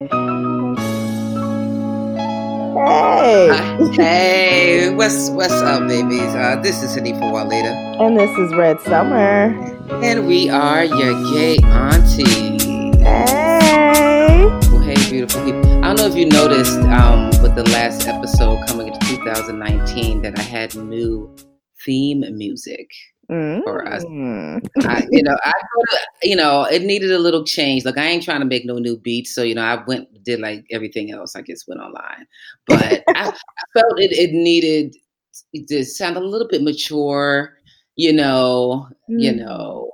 Hey. Uh, hey, what's what's up, babies? Uh, this is Hanifah Walidah, And this is Red Summer. and we are your gay auntie. Hey. Well, hey, beautiful people. I don't know if you noticed um, with the last episode coming into 2019 that I had new theme music for us. Mm. I, you know, I you know, it needed a little change. Like I ain't trying to make no new beats, so you know, I went did like everything else. I just went online, but I, I felt it. It needed it to sound a little bit mature. You know, you Mm. know,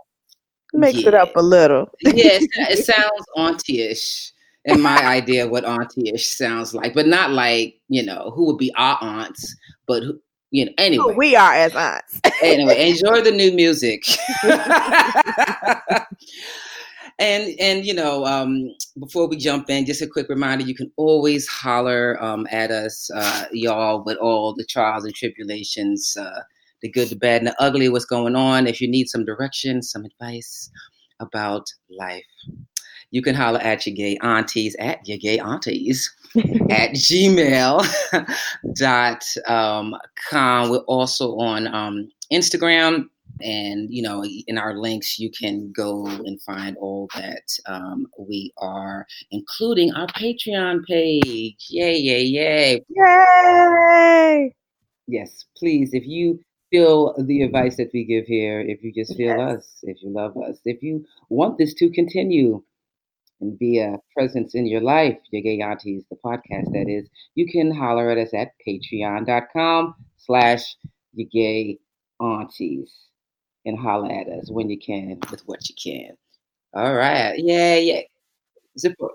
Mix it up a little. yeah, it, it sounds auntie-ish in my idea of what auntie-ish sounds like, but not like you know who would be our aunts, but who, you know. Anyway, Who we are as aunts. anyway, enjoy the new music. and and you know, um, before we jump in, just a quick reminder: you can always holler um, at us, uh, y'all, with all the trials and tribulations, uh, the good, the bad, and the ugly. What's going on? If you need some direction, some advice about life, you can holler at your gay aunties at your gay aunties at gmail dot um, com. We're also on um, Instagram, and you know, in our links, you can go and find all that um, we are, including our Patreon page. Yay, yay, yay! Yay. Yes, please, if you feel the advice that we give here, if you just feel Yes. us, if you love us, if you want this to continue and be a presence in your life, your gay aunties, the podcast that is, you can holler at us at patreon.com slash your gay aunties and holler at us when you can with what you can. All right. Yeah, yeah. Zipper.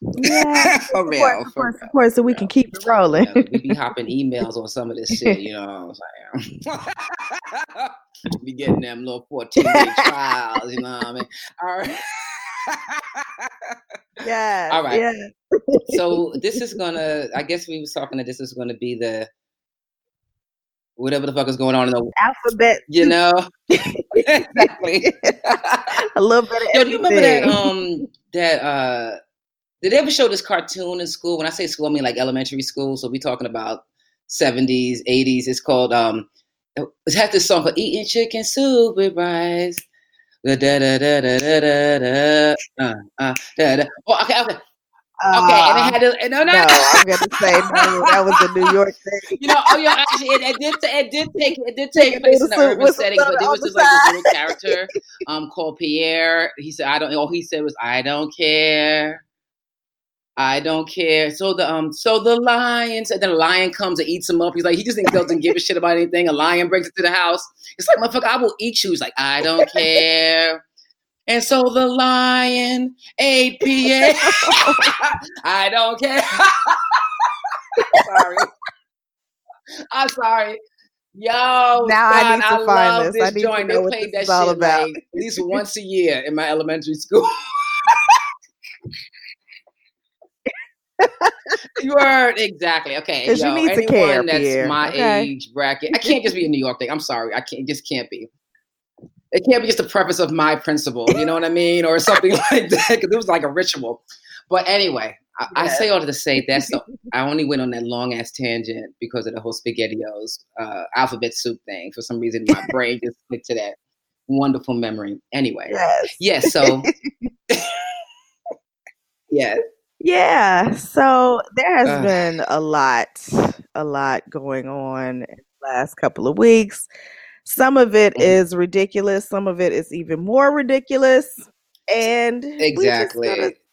Yeah. for real. Support, support, so we can keep it rolling. Yeah, we be hopping emails on some of this shit, you know what I'm saying? be getting them little 14 day trials, you know what I mean? All right. Yeah. All right. Yeah. so this is gonna I guess we was talking that this is gonna be the whatever the fuck is going on in the Alphabet. you know exactly a little bit of Yo, do you remember that um that uh did they ever show this cartoon in school? When I say school, I mean like elementary school. So we talking about seventies, eighties. It's called um it had this song called Eating Chicken Soup with Rice. Da da da da da da da da uh, uh, da da. Oh, okay, okay, okay. And it Uh, had to, no, no, no, I'm gonna say no. That was a New York thing. You know, oh yeah, actually, it, it did. It did take. It did take place in the urban setting, but there was just like this little character, um, called Pierre. He said, "I don't." All he said was, "I don't care." I don't care. So the um, so the lion said, then a lion comes and eats him up. He's like, he just doesn't give a shit about anything. A lion breaks into the house. It's like, motherfucker, I will eat you. He's like, I don't care. And so the lion ate Pierre. I don't care. sorry. I'm sorry. Yo, Now I need to love find this. I this need to joint. know They what played this that is all shit about. like at least once a year in my elementary school. you heard exactly. Okay, 'Cause you yo, need to care, that's Pierre, my okay? age bracket. I can't just be a New York thing. I'm sorry. I can't. Just can't be. It can't be just the preface of my principle. You know what I mean, or something like that. Because it was like a ritual. But anyway, I, I say all to say that's the. I only went on that long ass tangent because of the whole SpaghettiOs uh, alphabet soup thing. For some reason, my brain just clicked to that wonderful memory. Anyway, Yes. yes. So, yes. Yeah. So there has Ugh. been a lot, a lot going on in the last couple of weeks. Some of it Mhm. is ridiculous. Some of it is even more ridiculous. And we just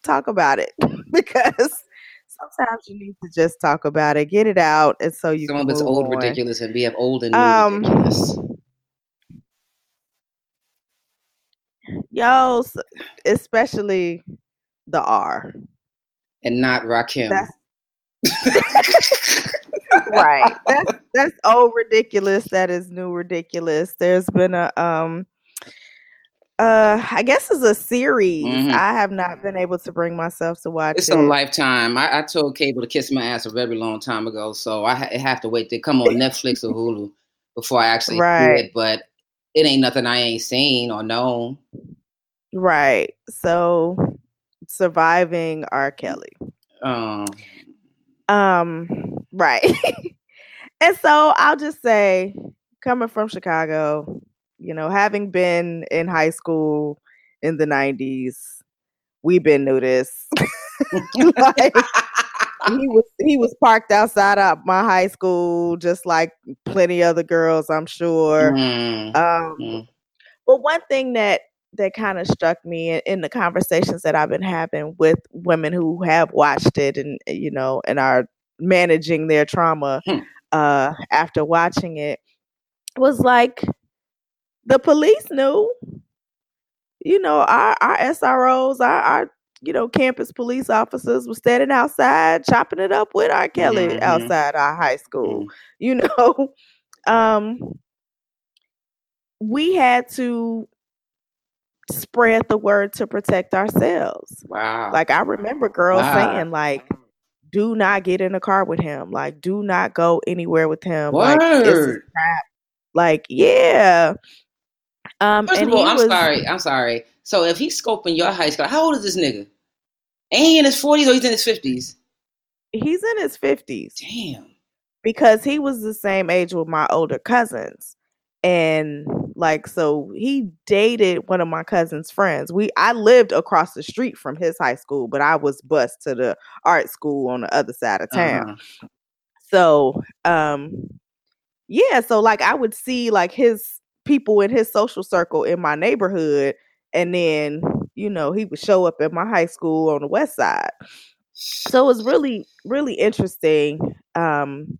talk about it because sometimes you need to just talk about it, get it out, and so you Some of it's old on. ridiculous, and we have old and new Um, ridiculous. Yo, especially the R. And not Rakim. That's right. That's that's old ridiculous. That is new ridiculous. There's been a um uh I guess it's a series. Mhm. I have not been able to bring myself to watch It's it. on Lifetime. I, I told Cable to kiss my ass a very long time ago, so I, ha- I have to wait to come on Netflix or Hulu before I actually see Right. it. But it ain't nothing I ain't seen or known. Right. So surviving R. Kelly. Um, Um, right. and so I'll just say, coming from Chicago, you know, having been in high school in the 90s, we've been knew this. like, he was he was parked outside of my high school, just like plenty other girls, I'm sure. mm, Um, mm. but one thing that that kind of struck me in, in the conversations that I've been having with women who have watched it and you know and are managing their trauma Hmm. uh, after watching it was like the police knew. You know, our our SROs, our, our you know campus police officers were standing outside chopping it up with R. Kelly Mhm. outside our high school Mm. you know um we had to spread the word to protect ourselves Wow. like i remember girls Wow. saying like do not get in a car with him like do not go anywhere with him like it's a Word. like yeah um First and of all, I'm was sorry. I'm sorry. So if he's scoping your high school, how old is this nigga? Ain't he in his 40s or he's in his 50s? he's in his 50s Damn. because he was the same age with my older cousins and like so he dated one of my cousin's friends. We i lived across the street from his high school but i was bused to the art school on the other side of town. Uh-huh. so um yeah so like i would see like his people in his social circle in my neighborhood and then you know he would show up at my high school on the west side. So it was really really interesting um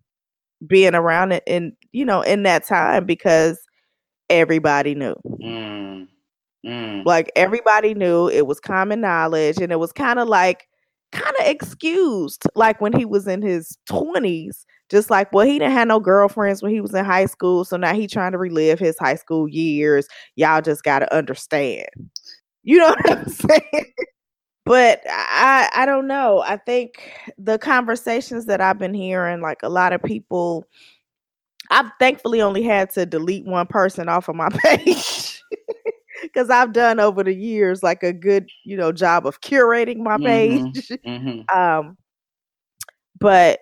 being around it in you know in that time because everybody knew. Mm. Mm. like everybody knew it was common knowledge and it was kind of like kind of excused like when he was in his 20s just like well he didn't have no girlfriends when he was in high school so now he trying to relive his high school years. Y'all just got to understand. You know what i'm saying? But i i don't know. I think the conversations that i've been hearing like a lot of people i've thankfully only had to delete one person off of my page because i've done over the years like a good you know job of curating my Mhm. page Mhm. um but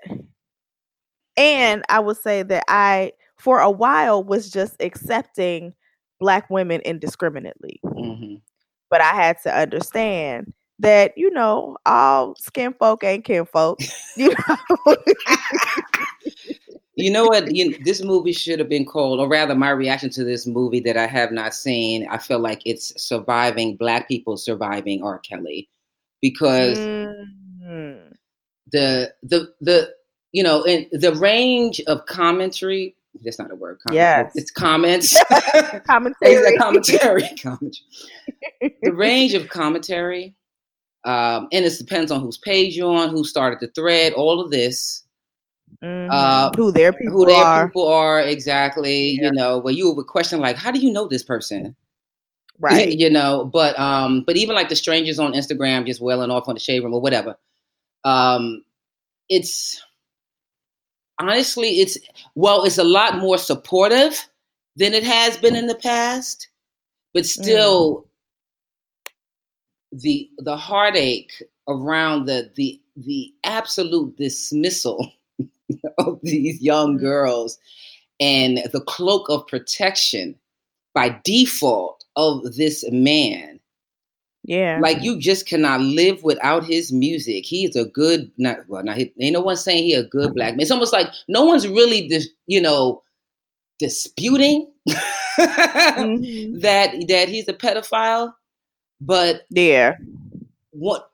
and i would say that i for a while was just accepting black women indiscriminately Mhm. but I had to understand that you know all skin folk ain't kin folk. You know, You know what? You, this movie should have been called, or rather, my reaction to this movie that I have not seen, I feel like it's surviving Black people surviving R. Kelly, because Mhm. the the the you know, in the range of commentary. That's not a word. comment- Yes. it's comments. commentary. It's a commentary. commentary. the range of commentary, um, and it depends on whose page you're on, who started the thread, all of this. Mhm. Uh, who their people who their are, people are exactly Yeah. you know where you would question like how do you know this person right? you know but um but even like the strangers on instagram just wailing off on the shade room or whatever um it's honestly it's well it's a lot more supportive than it has been in the past but still the the heartache around the the the absolute dismissal of these young Mhm. girls and the cloak of protection by default of this man. Yeah, like you just cannot live without his music. He is a good not well not he, ain't no one saying he a good black man. It's almost like no one's really dis, you know disputing Mhm. that that he's a pedophile but yeah, what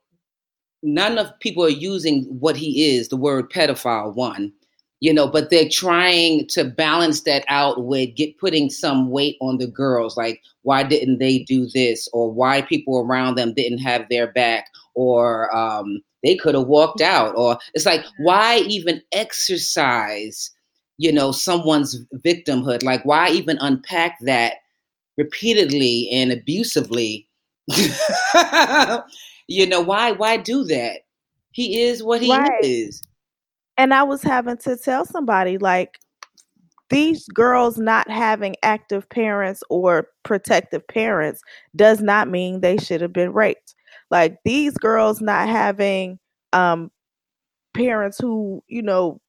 none of people are using what he is the word pedophile one you know but they're trying to balance that out with get putting some weight on the girls like why didn't they do this? Or why people around them didn't have their back? Or um, they could have walked out. Or it's like why even exercise you know someone's victimhood? Like why even unpack that repeatedly and abusively you know why why do that he is what he Right. is and I was having to tell somebody like these girls not having active parents or protective parents does not mean they should have been raped. Like these girls not having um parents who, you know,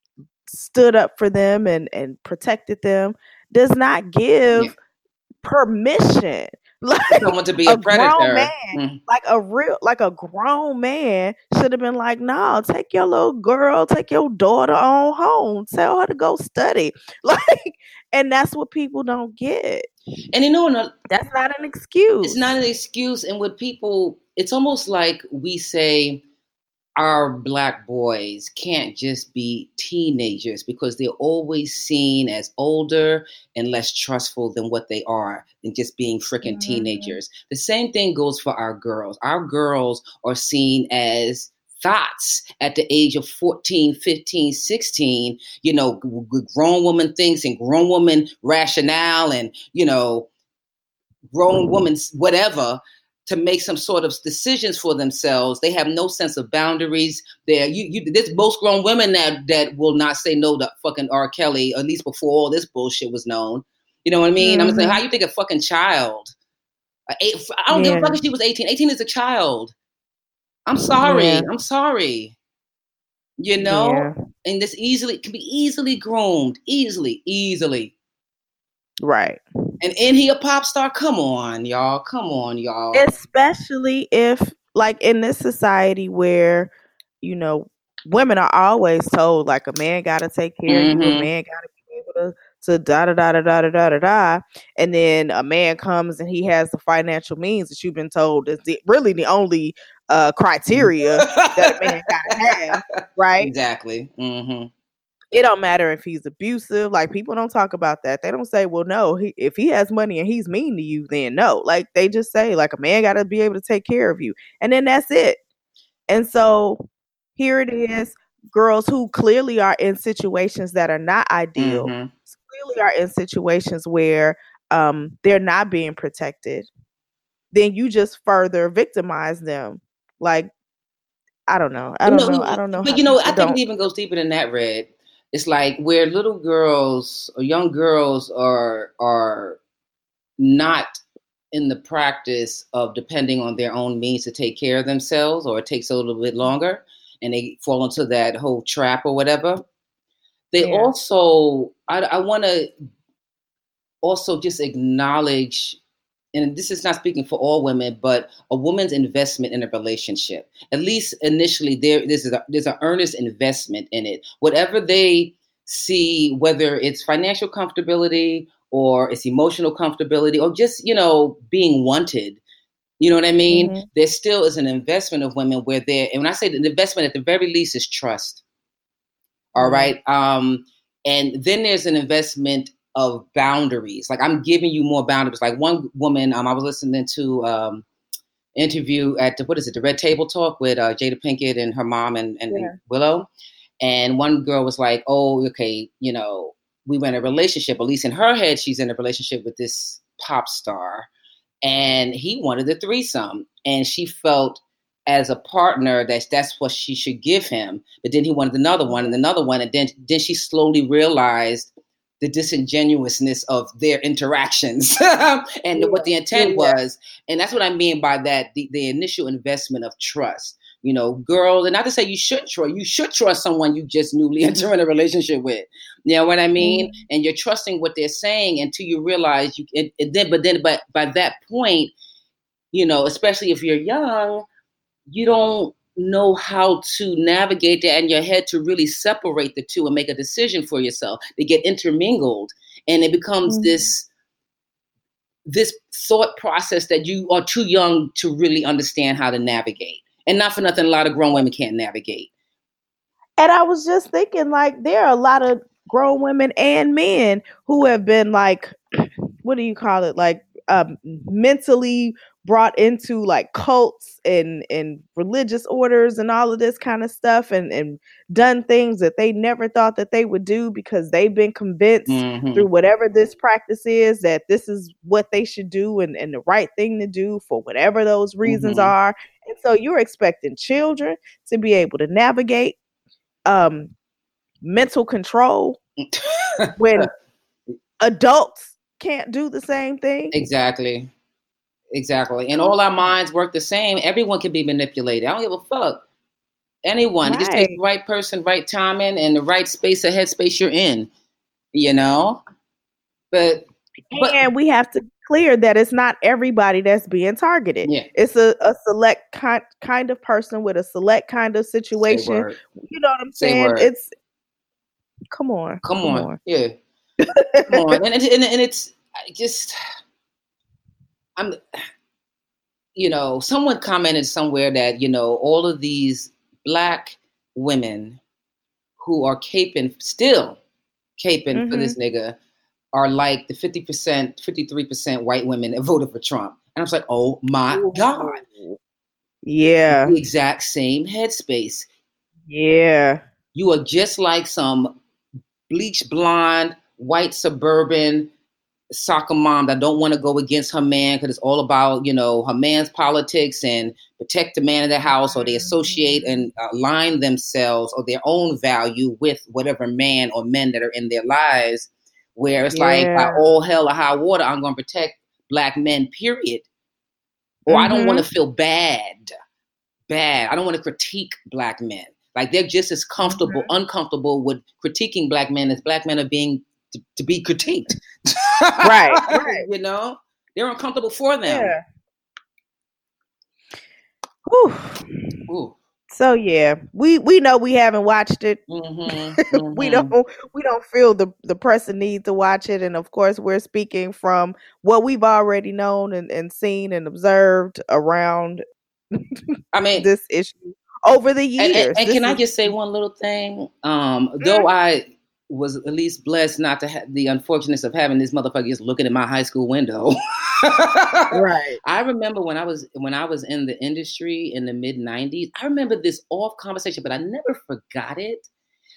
stood up for them and and protected them does not give yeah. permission like someone to be a, a predator. Man, mm. Like a real, like a grown man should have been like, no, take your little girl, take your daughter on home, tell her to go study. Like, and that's what people don't get. And you know, that's not an excuse. It's not an excuse. And with people, it's almost like we say, our black boys can't just be teenagers because they're always seen as older and less trustful than what they are than just being freaking mm-hmm. teenagers. The same thing goes for our girls. Our girls are seen as thoughts at the age of 14, 15, 16, you know, grown woman thinks and grown woman rationale and, you know, grown woman's whatever to make some sort of decisions for themselves. They have no sense of boundaries. There, you, you, there's most grown women that that will not say no to fucking R. Kelly, at least before all this bullshit was known. You know what I mean? Mm-hmm. I'm saying, how you think a fucking child? Eight, I don't yeah. give a fuck if she was 18. 18 is a child. I'm sorry. Yeah. I'm sorry. You know, yeah. and this easily can be easily groomed, easily, easily. Right. And in he a pop star? Come on, y'all. Come on, y'all. Especially if, like, in this society where, you know, women are always told, like, a man got to take care mm-hmm. of you, a mm-hmm. man got to be able to to da da da da da da da da da, and then a man comes and he has the financial means that you've been told is the, really the only uh, criteria that a man gotta have, right? Exactly. Mm-hmm it don't matter if he's abusive. Like people don't talk about that. They don't say, "Well, no, he, if he has money and he's mean to you, then no." Like they just say, like a man got to be able to take care of you, and then that's it. And so here it is, girls who clearly are in situations that are not ideal, mm-hmm. clearly are in situations where um, they're not being protected. Then you just further victimize them. Like I don't know. I don't know. know. I don't know. But you know, I think it even goes deeper than that, Red it's like where little girls or young girls are are not in the practice of depending on their own means to take care of themselves or it takes a little bit longer and they fall into that whole trap or whatever they yeah. also i, I want to also just acknowledge and this is not speaking for all women, but a woman's investment in a relationship. At least initially, there there's a, there's an earnest investment in it. Whatever they see, whether it's financial comfortability or it's emotional comfortability or just you know being wanted. You know what I mean? Mm-hmm. There still is an investment of women where they're, and when I say the investment, at the very least, is trust. All mm-hmm. right. Um, and then there's an investment of boundaries. Like I'm giving you more boundaries. Like one woman, um, I was listening to um interview at the, what is it, the Red Table Talk with uh, Jada Pinkett and her mom and, and, yeah. Willow. And one girl was like, "Oh, okay, you know, we were in a relationship. At least in her head, she's in a relationship with this pop star, and he wanted a threesome, and she felt." As a partner, that that's what she should give him. But then he wanted another one and another one, and then then she slowly realized the disingenuousness of their interactions and yeah. what the intent yeah. was. And that's what I mean by that the, the initial investment of trust. You know, girl, and not to say you should trust, you should trust someone you just newly enter in a relationship with. You know what I mean? Mm-hmm. And you're trusting what they're saying until you realize you, and, and then, but then, but by that point, you know, especially if you're young, you don't know how to navigate that in your head to really separate the two and make a decision for yourself. They get intermingled and it becomes mm-hmm. this this thought process that you are too young to really understand how to navigate. And not for nothing, a lot of grown women can't navigate. And I was just thinking, like, there are a lot of grown women and men who have been like, what do you call it? Like, um, mentally brought into like cults and and religious orders and all of this kind of stuff and and done things that they never thought that they would do because they've been convinced mm-hmm. through whatever this practice is that this is what they should do and, and the right thing to do for whatever those reasons mm-hmm. are and so you're expecting children to be able to navigate um mental control when adults can't do the same thing exactly Exactly. And all our minds work the same. Everyone can be manipulated. I don't give a fuck. Anyone. Right. Just takes the right person, right timing, and the right space or headspace you're in. You know? But, but and we have to clear that it's not everybody that's being targeted. Yeah. It's a, a select kind kind of person with a select kind of situation. You know what I'm saying? It's come on. Come, come on. on. Yeah. come on. And, and, and it's just I'm you know, someone commented somewhere that, you know, all of these black women who are caping still caping mm-hmm. for this mm-hmm. nigga are like the 50%, 53% white women that voted for Trump. And I was like, oh my God. Yeah. The exact same headspace. Yeah. You are just like some bleach blonde, white suburban soccer mom that don't want to go against her man because it's all about you know her man's politics and protect the man in the house or they associate and align themselves or their own value with whatever man or men that are in their lives where it's yeah. like by all hell or high water i'm going to protect black men period or mm-hmm. i don't want to mm-hmm. feel bad bad i don't want to critique black men like they're just as comfortable mm-hmm. uncomfortable with critiquing black men as black men are being to, to be critiqued. right, right. You know, they're uncomfortable for them. Yeah. Whew. Ooh. So yeah, we we know we haven't watched it. Mm-hmm, mm-hmm. we don't we don't feel the the pressing need to watch it, and of course we're speaking from what we've already known and, and seen and observed around. I mean this issue over the years. And, and, and can is, I just say one little thing? Um, though mm-hmm. I was at least blessed not to have the unfortunateness of having this motherfucker just looking at my high school window. right. I remember when I was when I was in the industry in the mid '90s. I remember this off conversation, but I never forgot it.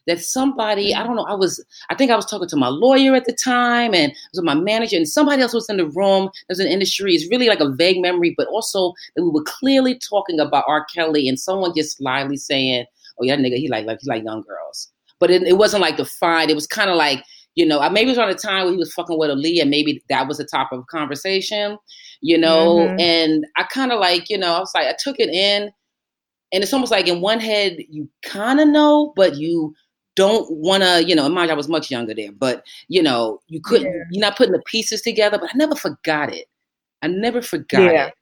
That somebody, I don't know, I was, I think I was talking to my lawyer at the time, and was my manager, and somebody else was in the room. There's an industry. It's really like a vague memory, but also that we were clearly talking about R. Kelly, and someone just slyly saying, "Oh yeah, nigga, he like like he like young girls." But it, it wasn't like defined. It was kind of like, you know, maybe it was on a time where he was fucking with Aaliyah, and maybe that was the top of conversation, you know. Mm-hmm. And I kind of like, you know, I was like, I took it in, and it's almost like in one head you kind of know, but you don't want to, you know. Mind I was much younger there, but you know, you couldn't. Yeah. You're not putting the pieces together. But I never forgot it. I never forgot yeah. it.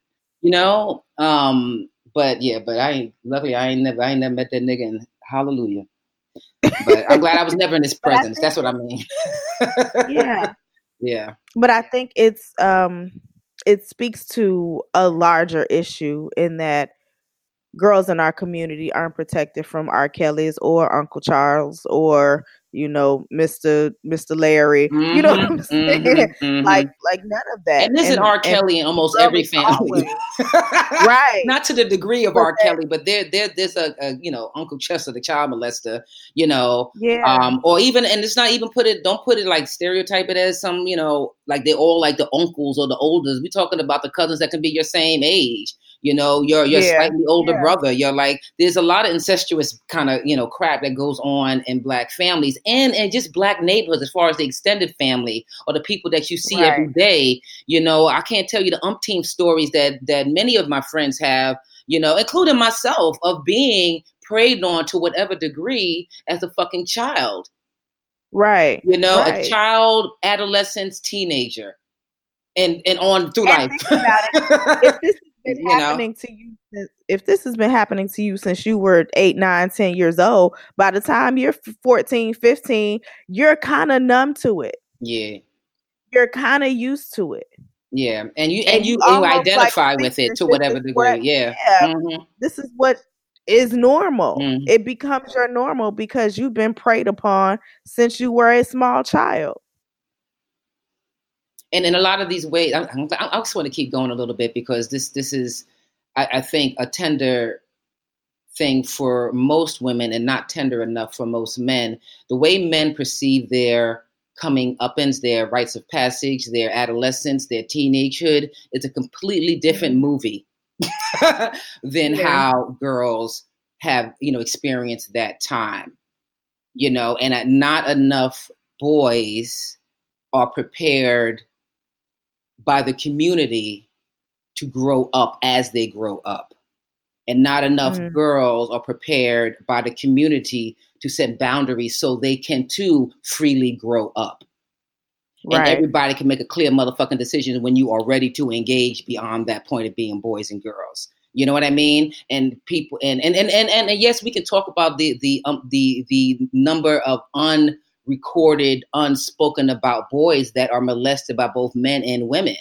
You know. Um. But yeah. But I ain't. Luckily, I ain't never. I ain't never met that nigga. And hallelujah but I'm glad I was never in his presence. That's what I mean. yeah. Yeah. But I think it's um it speaks to a larger issue in that girls in our community aren't protected from R. Kelly's or Uncle Charles or you know, Mr. Mr. Larry. Mm-hmm, you know what I'm mm-hmm, saying? Mm-hmm, like like none of that. And this is R. Kelly in almost every family. right. Not to the degree of but R. Kelly, but there there there's a, a, you know, Uncle Chester, the child molester, you know. Yeah. Um, or even and it's not even put it don't put it like stereotype it as some, you know, like they're all like the uncles or the oldest. We're talking about the cousins that can be your same age you know, your your yeah. slightly older yeah. brother. You're like, there's a lot of incestuous kind of you know crap that goes on in black families and and just black neighborhoods as far as the extended family or the people that you see right. every day. You know, I can't tell you the umpteen stories that that many of my friends have. You know, including myself, of being preyed on to whatever degree as a fucking child. Right. You know, right. a child, adolescence, teenager and and on through and life. if this been you happening know? to you since, if this has been happening to you since you were 8 9 10 years old by the time you're 14 15 you're kind of numb to it yeah you're kind of used to it yeah and you and, and you, you identify like, with it to whatever degree what, yeah, yeah mm-hmm. this is what is normal mm-hmm. it becomes your normal because you've been preyed upon since you were a small child and in a lot of these ways, I, I, just want to keep going a little bit because this this is, I, I think, a tender thing for most women and not tender enough for most men. The way men perceive their coming up ins, their rites of passage, their adolescence, their teenagehood, it's a completely different mm-hmm. movie than yeah. how girls have, you know, experienced that time. You know, and not enough boys are prepared by the community to grow up as they grow up. And not enough mm. girls are prepared by the community to set boundaries so they can too freely grow up. Right. And everybody can make a clear motherfucking decision when you are ready to engage beyond that point of being boys and girls. You know what I mean? And people and and and and, and, and yes, we can talk about the the um the the number of unrecorded, unspoken about boys that are molested by both men and women.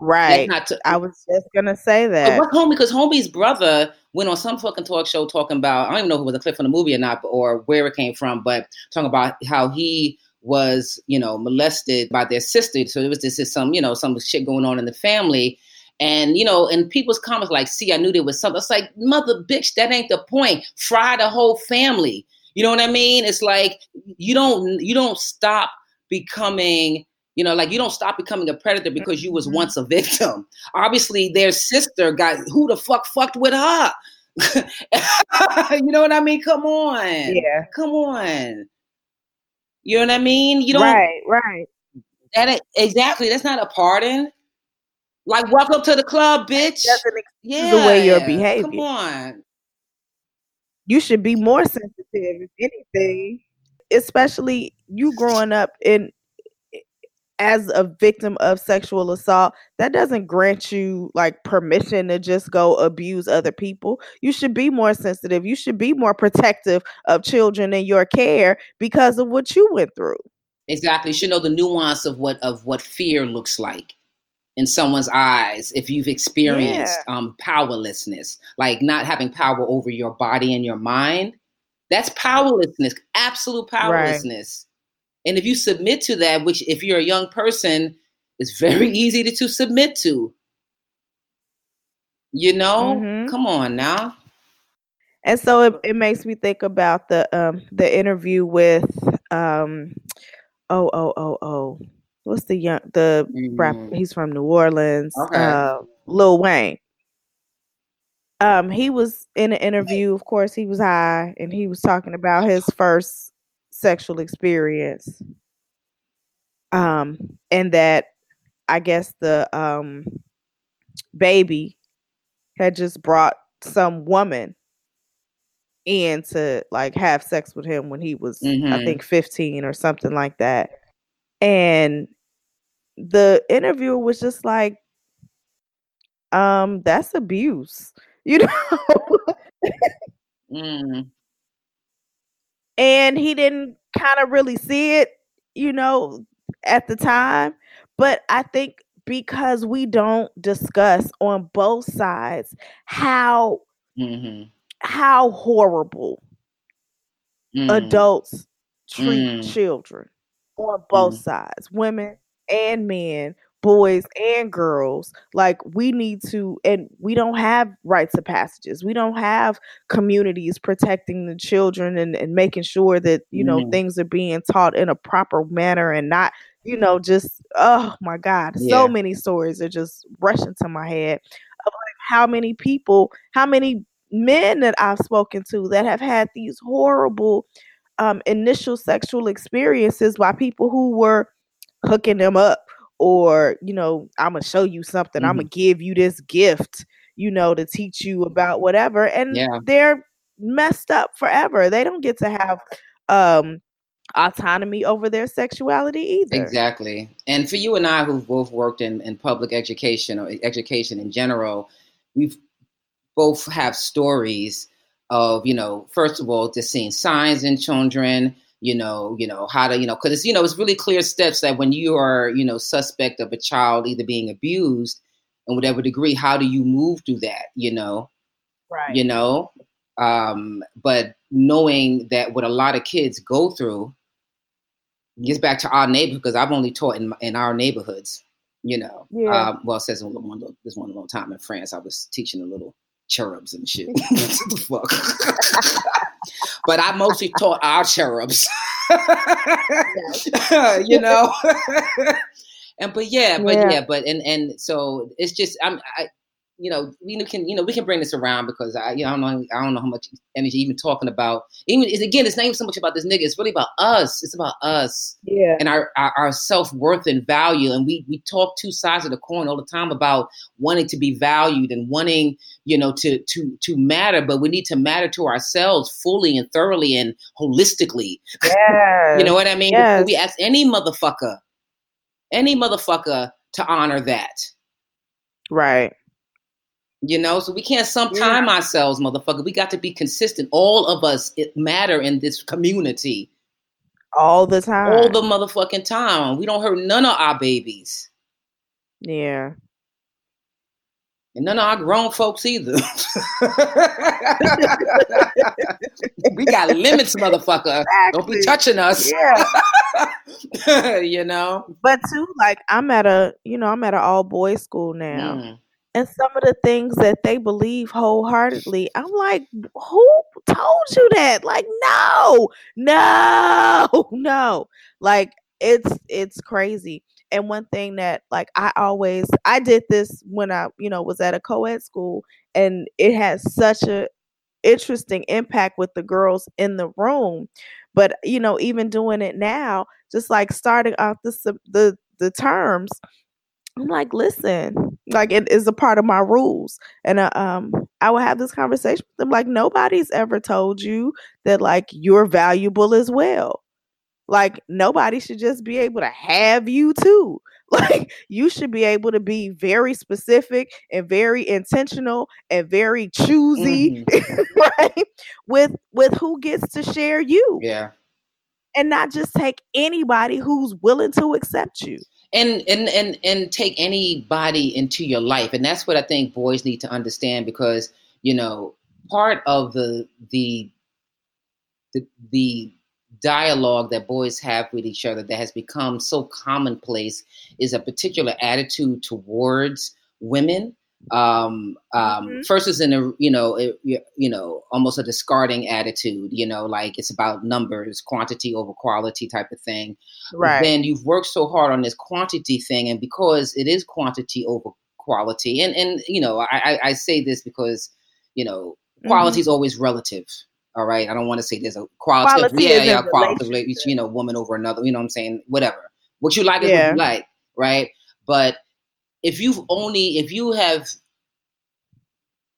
Right. To, I was just gonna say that. What homie? Because homie's brother went on some fucking talk show talking about. I don't even know if it was a clip from the movie or not, or where it came from, but talking about how he was, you know, molested by their sister. So it was just some, you know, some shit going on in the family. And you know, and people's comments like, "See, I knew there was something." It's like, mother bitch, that ain't the point. Fry the whole family. You know what I mean? It's like you don't you don't stop becoming you know like you don't stop becoming a predator because you was mm-hmm. once a victim. Obviously their sister got who the fuck fucked with her? You know what i mean? Come on. Yeah. Come on. You know what i mean? You don't right right. That exactly. That's not a pardon. Like, welcome to the club, bitch. yeah, the way you're behaving. Come on. You should be more sensitive, if anything, especially you growing up in as a victim of sexual assault, that doesn't grant you like permission to just go abuse other people. You should be more sensitive. You should be more protective of children in your care because of what you went through. Exactly. You should know the nuance of what of what fear looks like in someone's eyes if you've experienced yeah. um, powerlessness, like not having power over your body and your mind. That's powerlessness, absolute powerlessness. Right. And if you submit to that, which if you're a young person, it's very easy to, to submit to. You know, mm-hmm. come on now. And so it, it makes me think about the um the interview with um oh oh oh oh what's the young the mm. rap he's from New Orleans, okay. uh, Lil Wayne. Um, he was in an interview, of course, he was high and he was talking about his first sexual experience. Um, and that I guess the um baby had just brought some woman in to like have sex with him when he was mm-hmm. I think 15 or something like that and the interviewer was just like, um, that's abuse, you know. mm. And he didn't kind of really see it, you know, at the time. But I think because we don't discuss on both sides how mm-hmm. how horrible mm. adults treat mm. children on both mm. sides, women and men, boys and girls. Like we need to, and we don't have rites of passages. We don't have communities protecting the children and, and making sure that, you know, mm. things are being taught in a proper manner and not, you know, just, oh my God, yeah. so many stories are just rushing to my head of like how many people, how many men that I've spoken to that have had these horrible um, initial sexual experiences by people who were hooking them up or you know i'm gonna show you something mm-hmm. i'm gonna give you this gift you know to teach you about whatever and yeah. they're messed up forever they don't get to have um autonomy over their sexuality either exactly and for you and i who've both worked in, in public education or education in general we've both have stories of you know first of all just seeing signs in children you know, you know how to, you know, because it's you know it's really clear steps that when you are you know suspect of a child either being abused in whatever degree, how do you move through that? You know, right? You know, um, but knowing that what a lot of kids go through gets back to our neighborhood because I've only taught in in our neighborhoods. You know, yeah. um, well, it says one this one long time in France, I was teaching a little cherubs and shit. what the fuck? but I mostly taught our cherubs. you know. and but yeah, but yeah. yeah, but and and so it's just I'm I you know, we can, you know, we can bring this around because I, you know, I don't know, I don't know how much energy even talking about. Even it's, again, it's not even so much about this nigga. It's really about us. It's about us, yeah, and our our, our self worth and value. And we we talk two sides of the coin all the time about wanting to be valued and wanting, you know, to to to matter. But we need to matter to ourselves fully and thoroughly and holistically. Yeah, you know what I mean? Yes. We ask any motherfucker, any motherfucker to honor that. Right. You know, so we can't sometime Yeah. ourselves, motherfucker. We got to be consistent. All of us it matter in this community All the time. all the motherfucking time. We don't hurt none of our babies yeah. and none of our grown folks either. we got limits, motherfucker. Don't be touching us. Yeah. you know. But too, like I'm at a, you know, I'm at an all boys school now. Mm. And some of the things that they believe wholeheartedly, I'm like, who told you that? Like, no, no, no. Like it's it's crazy. And one thing that like I always I did this when I, you know, was at a co-ed school and it has such a interesting impact with the girls in the room. But you know, even doing it now, just like starting off the the the terms, I'm like, listen, like it is a part of my rules, and uh, um, I will have this conversation with them. Like nobody's ever told you that like you're valuable as well. Like nobody should just be able to have you too. Like you should be able to be very specific and very intentional and very choosy, right? With with who gets to share you, Yeah. and not just take anybody who's willing to accept you. And and and and take anybody into your life. And that's what i think boys need to understand because you know part of the the the, the dialogue that boys have with each other that has become so commonplace is a particular attitude towards women um um Mhm. first is in a you know it, you know almost a discarding attitude you know like it's about numbers quantity over quality type of thing. Right. then you've worked so hard on this quantity thing and because it is quantity over quality and and you know i i, I say this because you know quality Mhm. is always relative all right? I don't want to say there's a quality, Quality yeah yeah quality you know woman over another you know what i'm saying? Whatever. What you like is what you like right? But if you've only if you have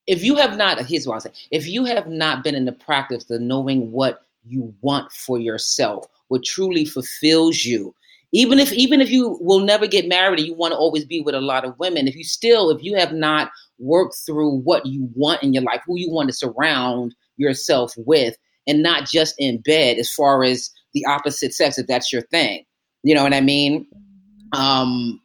if you have not here's what i'm saying. If you have not been in the practice of knowing what you want for yourself what truly fulfills you even if even if you will never get married and you want to always be with a lot of women if you still if you have not worked through what you want in your life who you want to surround yourself with and not just in bed as far as the opposite sex if that's your thing. You know what i mean? Um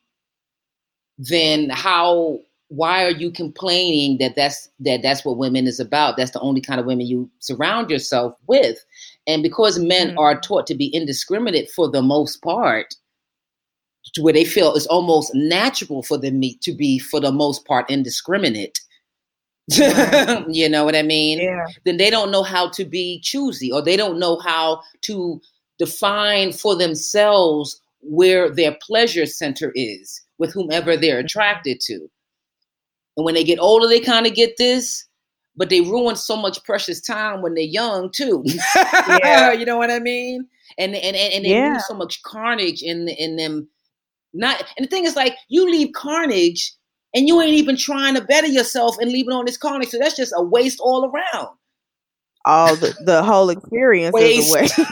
then how why are you complaining that that's that that's what women is about that's the only kind of women you surround yourself with and because men Mhm. are taught to be indiscriminate for the most part to where they feel it's almost natural for them to be for the most part indiscriminate Right. you know what i mean Yeah. then they don't know how to be choosy or they don't know how to define for themselves where their pleasure center is with whomever they're attracted to. And when they get older, they kind of get this, but they ruin so much precious time when they're young too. Yeah. you know what I mean? And and and, and they Yeah. leave so much carnage in in them. Not and the thing is like you leave carnage and you ain't even trying to better yourself and leaving on this carnage. So that's just a waste all around. All the, the whole experience is a Waste.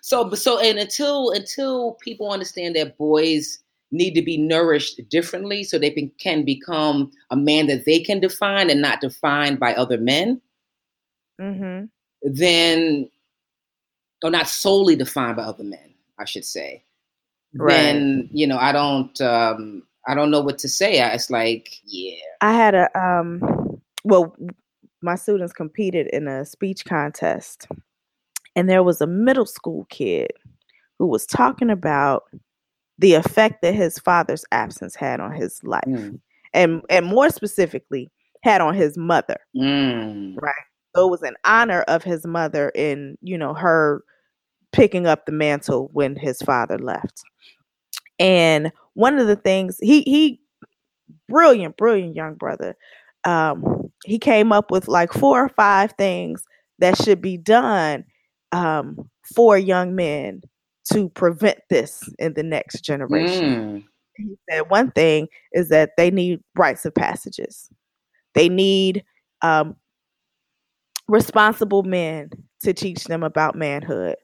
So, but so, and until until people understand that boys need to be nourished differently, so they can, can become a man that they can define and not defined by other men, mm-hmm. then, or not solely defined by other men, I should say. Right. Then you know, I don't, um, I don't know what to say. I- It's like, yeah, I had a um well my students competed in a speech contest and there was a middle school kid who was talking about the effect that his father's absence had on his life Mm. and and more specifically had on his mother Mm. so it was in honor of his mother in you know her picking up the mantle when his father left And one of the things he he brilliant, brilliant young brother. Um, he came up with like four or five things that should be done um, for young men to prevent this in the next generation. Mm. He said one thing is that they need rites of passages. They need um, responsible men to teach them about manhood.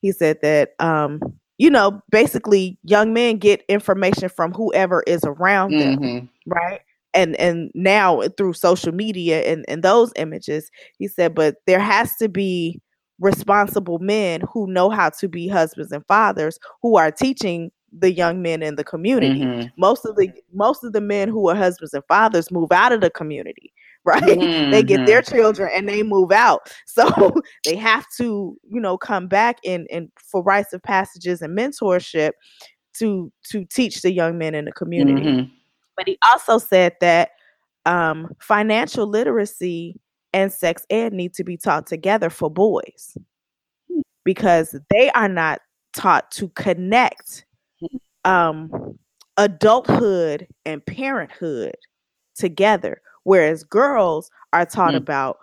He said that um, you know, basically young men get information from whoever is around them, mm-hmm. right? And and now through social media and, and those images, he said, but there has to be responsible men who know how to be husbands and fathers who are teaching the young men in the community. Mm-hmm. Most of the most of the men who are husbands and fathers move out of the community right? Mm-hmm. They get their mm-hmm. children and they move out. So they have to, you know, come back and and for rites of passages and mentorship to to teach the young men in the community. Mm-hmm. But he also said that um, financial literacy and sex ed need to be taught together for boys because they are not taught to connect um, adulthood and parenthood together whereas girls are taught mm. about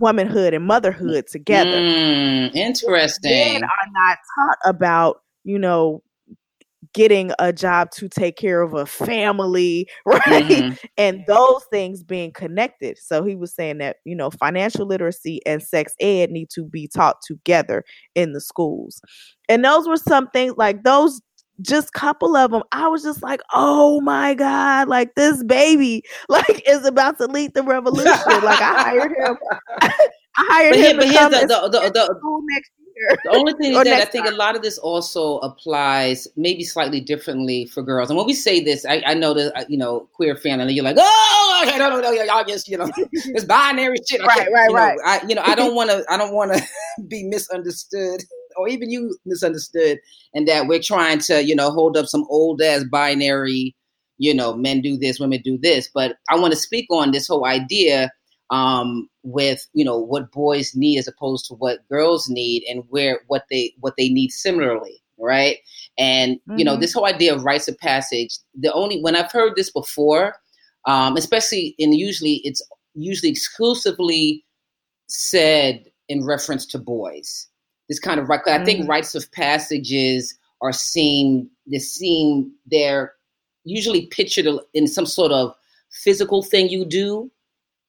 womanhood and motherhood together. Mm, interesting. Men are not taught about, you know, getting a job to take care of a family, right? Mm-hmm. And those things being connected. So he was saying that, you know, financial literacy and sex ed need to be taught together in the schools. And those were some things like those just couple of them i was just like oh my god like this baby like is about to lead the revolution like i hired him i hired but him but here's the, the, the, the, next the only thing is that i think time. a lot of this also applies maybe slightly differently for girls and when we say this i, I know that uh, you know queer family you're like oh I don't know y'all just you know it's binary shit right right you right know, I, you know i don't want to i don't want to be misunderstood or even you misunderstood, and that we're trying to, you know, hold up some old ass binary, you know, men do this, women do this. But I want to speak on this whole idea um, with, you know, what boys need as opposed to what girls need, and where what they what they need similarly, right? And mm-hmm. you know, mm-hmm. this whole idea of rites of passage. The only when I've heard this before, um, especially in usually it's usually exclusively said in reference to boys this kind of right. Mm. I think mm. rites of passages are seen. They're seen. They're usually pictured in some sort of physical thing you do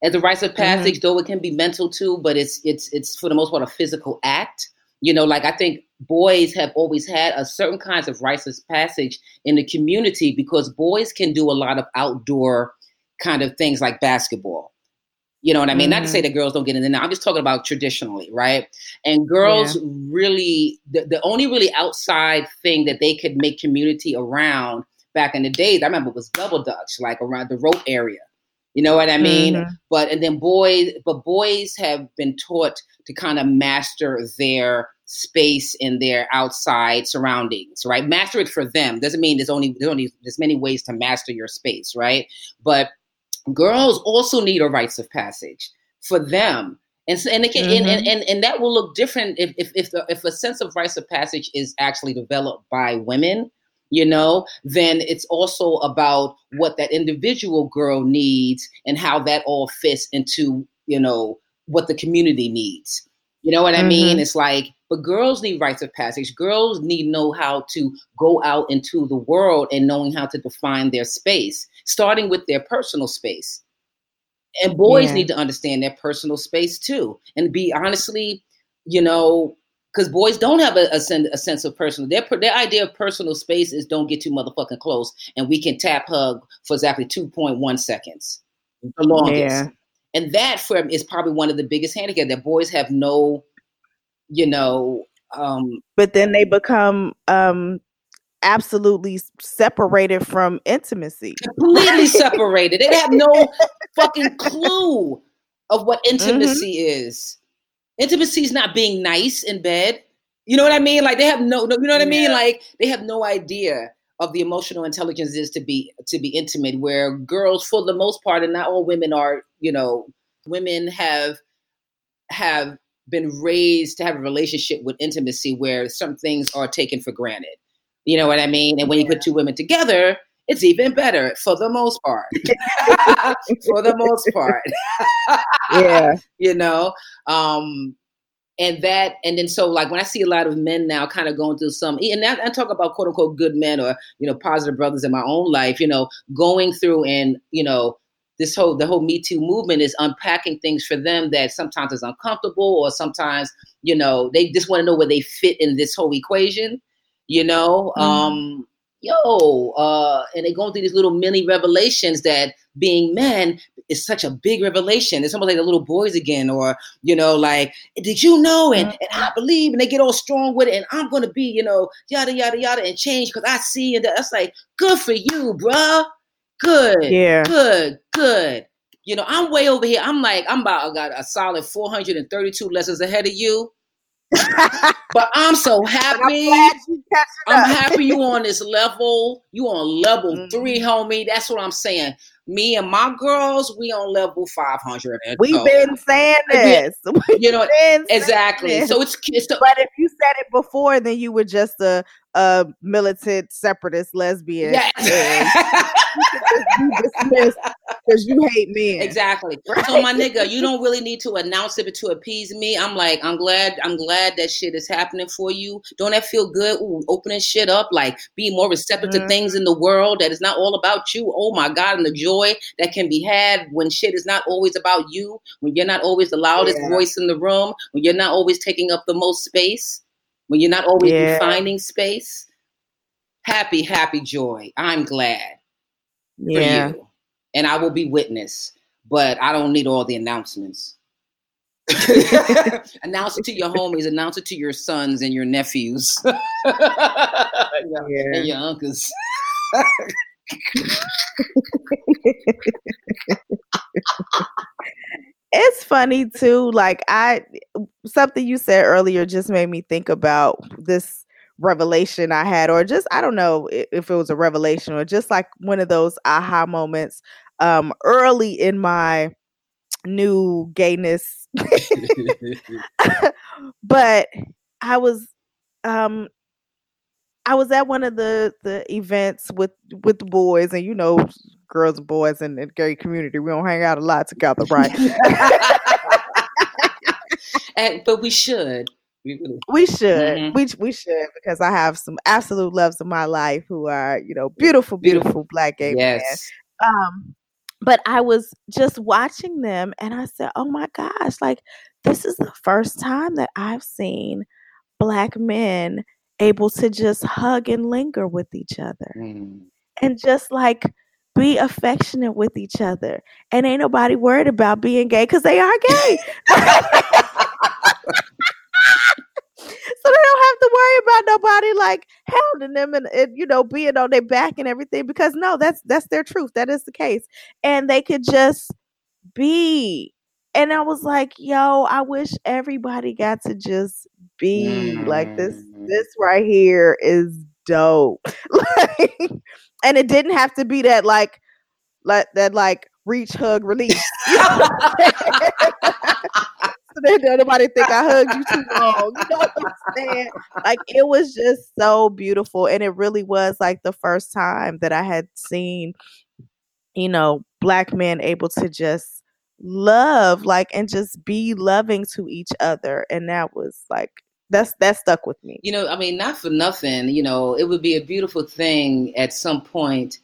as a rites of passage, mm-hmm. though it can be mental too. But it's it's it's for the most part a physical act. You know, like I think boys have always had a certain kinds of rites of passage in the community because boys can do a lot of outdoor kind of things like basketball you know what I mean? Mm-hmm. Not to say mm-hmm. that girls don't get in there. I'm just talking about traditionally, right? And girls yeah. really, the, the only really outside thing that they could make community around back in the days, I remember was double dutch, like around the rope area. You know what I mean? Mm-hmm. But and then boys, but boys have been taught to kind of master their space in their outside surroundings, right? Master it for them doesn't mean there's only there's only there's many ways to master your space, right? But girls also need a rites of passage for them. And, so, and, it can, mm-hmm. and, and, and, that will look different if, if, if, the, if a sense of rites of passage is actually developed by women, you know, then it's also about what that individual girl needs and how that all fits into, you know, what the community needs. You know what I mm-hmm. mean? It's like, but girls need rites of passage. Girls need know how to go out into the world and knowing how to define their space starting with their personal space. And boys yeah. need to understand their personal space too, and be honestly, you know, because boys don't have a, a, a, sense of personal. Their their idea of personal space is don't get too motherfucking close, and we can tap hug for exactly two point one seconds, the longest. Yeah. And that for is probably one of the biggest handicaps that boys have no, you know. Um, but then they become um, absolutely separated from intimacy. Completely separated. They have no fucking clue of what mm-hmm. intimacy mm-hmm. is. Intimacy is not being nice in bed. You know what I mean? Like they have no, no you know what. I mean? Like they have no idea of the emotional intelligence is to be to be intimate. Where girls, for the most part, and not all women are, you know, women have have been raised to have a relationship with intimacy where some things are taken for granted You know what I mean? And when you put two women together, it's even better for the most part. for the most part. yeah. You know, um, and that, and then so like when I see a lot of men now kind of going through some, and I, I talk about quote unquote good men or you know positive brothers in my own life, you know, going through and you know this whole the whole Me Too movement is unpacking things for them that sometimes is uncomfortable or sometimes you know they just want to know where they fit in this whole equation. You know, mm-hmm. um, yo, uh, and they're going through these little mini revelations that being men is such a big revelation. It's almost like the little boys again, or you know, like, did you know? And, and I believe, and they get all strong with it, and I'm gonna be, you know, yada yada yada, and change because I see, and that's like, good for you, bruh. Good, yeah, good, good. You know, I'm way over here. I'm like, I'm about I got a solid 432 lessons ahead of you but I'm so happy. I'm, I'm happy you on this level. You on level mm-hmm. three, homie. That's what I'm saying. Me and my girls, we on level five hundred. We've been saying this. you know exactly. So it's, it's but if you said it before, then you were just a a militant separatist lesbian. Yes. because you hate men. Exactly. Right? So my nigga, you don't really need to announce it but to appease me. I'm like, I'm glad, I'm glad that shit is happening for you. Don't that feel good? Ooh, opening shit up, like being more receptive mm-hmm. to things in the world that is not all about you. Oh my God, and the joy that can be had when shit is not always about you, when you're not always the loudest yeah. voice in the room, when you're not always taking up the most space, when you're not always yeah. defining space. Happy, happy joy. I'm glad yeah. for you. And I will be witness, but I don't need all the announcements. announce it to your homies, announce it to your sons and your nephews yeah. and your uncles. it's funny too. Like I something you said earlier just made me think about this revelation I had, or just I don't know if it was a revelation or just like one of those aha moments um, early in my new gayness. but I was um I was at one of the the events with with the boys and you know girls and boys in the gay community we don't hang out a lot together right and but we should we should. Mm-hmm. We we should because I have some absolute loves in my life who are, you know, beautiful, beautiful, beautiful. black gay yes. men. Um, but I was just watching them and I said, Oh my gosh, like this is the first time that I've seen black men able to just hug and linger with each other. Mm. And just like be affectionate with each other. And ain't nobody worried about being gay because they are gay. so they don't have to worry about nobody like hounding them and, and, you know being on their back and everything because no that's that's their truth that is the case and they could just be and i was like yo i wish everybody got to just be mm. like this mm. this right here is dope like, and it didn't have to be that like like that like reach hug release so nobody think I hugged you too long. You know what I'm saying? Like it was just so beautiful. And it really was like the first time that I had seen, you know, black men able to just love, like and just be loving to each other. And that was like that's that stuck with me. You know, I mean, not for nothing, you know, it would be a beautiful thing at some point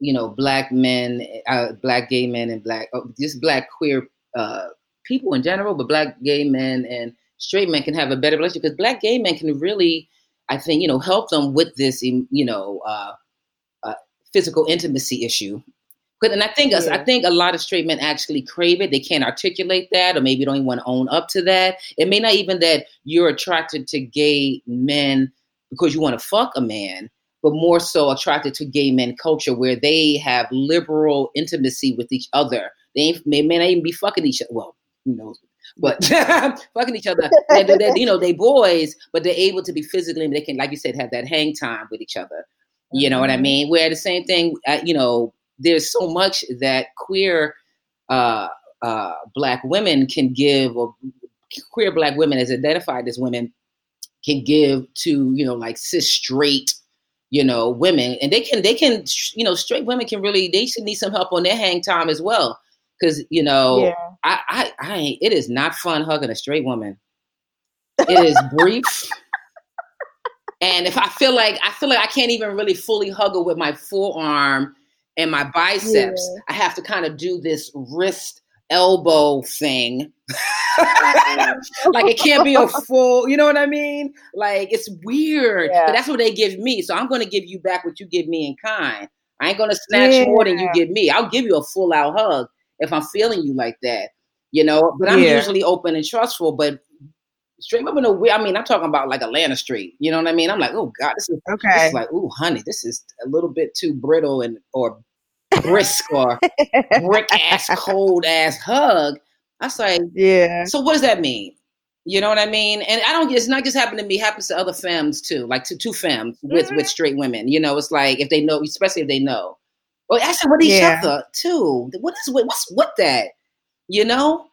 you know, black men, uh, black gay men, and black, uh, just black queer uh, people in general, but black gay men and straight men can have a better relationship because black gay men can really, I think, you know, help them with this, you know, uh, uh, physical intimacy issue. But and I think yeah. I think a lot of straight men actually crave it. They can't articulate that, or maybe don't even want to own up to that. It may not even that you're attracted to gay men because you want to fuck a man, but more so attracted to gay men culture where they have liberal intimacy with each other. They may, may not even be fucking each other. Well, who knows? But fucking each other, they're, they're, you know, they boys, but they're able to be physically, they can, like you said, have that hang time with each other. You know what I mm-hmm. mean? Where the same thing, uh, you know, there's so much that queer uh, uh, black women can give, or queer black women as identified as women can give to, you know, like cis straight you know, women, and they can they can you know straight women can really they should need some help on their hang time as well because you know Yeah. I, I I ain't- it is not fun hugging a straight woman. It is brief. And if I feel like I feel like I can't even really fully hug her with my forearm and my biceps, Yeah. I have to kind of do this wrist elbow thing. like it can't be a full, you know what I mean? Like it's weird. Yeah. But that's what they give me. So I'm gonna give you back what you give me in kind. I ain't gonna snatch more than you give me. I'll give you a full out hug if I'm feeling you like that. You know, but I'm Yeah. usually open and trustful, but straight women are weird. I mean, I'm talking about like Atlanta Street. You know what I mean? I'm like, oh God, this is this Okay. is like, oh honey, this is a little bit too brittle and or brisk or brick ass cold ass hug. I was like, yeah. so what does that mean? You know what I mean? And I don't. It's not just happening to me. It happens to other femmes too, like to two femmes with Mm-hmm. with straight women. You know, it's like if they know, especially if they know. Well, actually, with each Yeah. other too. What is what- what's what that? You know?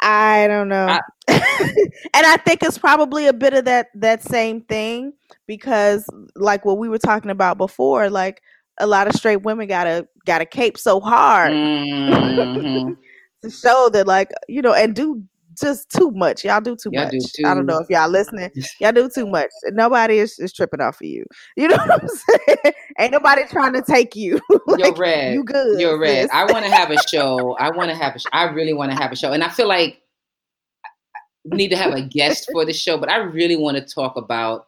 I don't know. I- and I think it's probably a bit of that that same thing because like what we were talking about before, like a lot of straight women gotta gotta cape so hard Mhm. to show that like, you know, and do just too much. Y'all do too Y'all much. do I don't know if y'all listening. Y'all do too much. Nobody is, is tripping off of you. You know what I'm saying? Ain't nobody trying to take you. You're red. you good. You're red. sis. I want to have a show. I want to have a. Sh- I really want to have a show, and I feel like we need to have a guest for the show. But I really want to talk about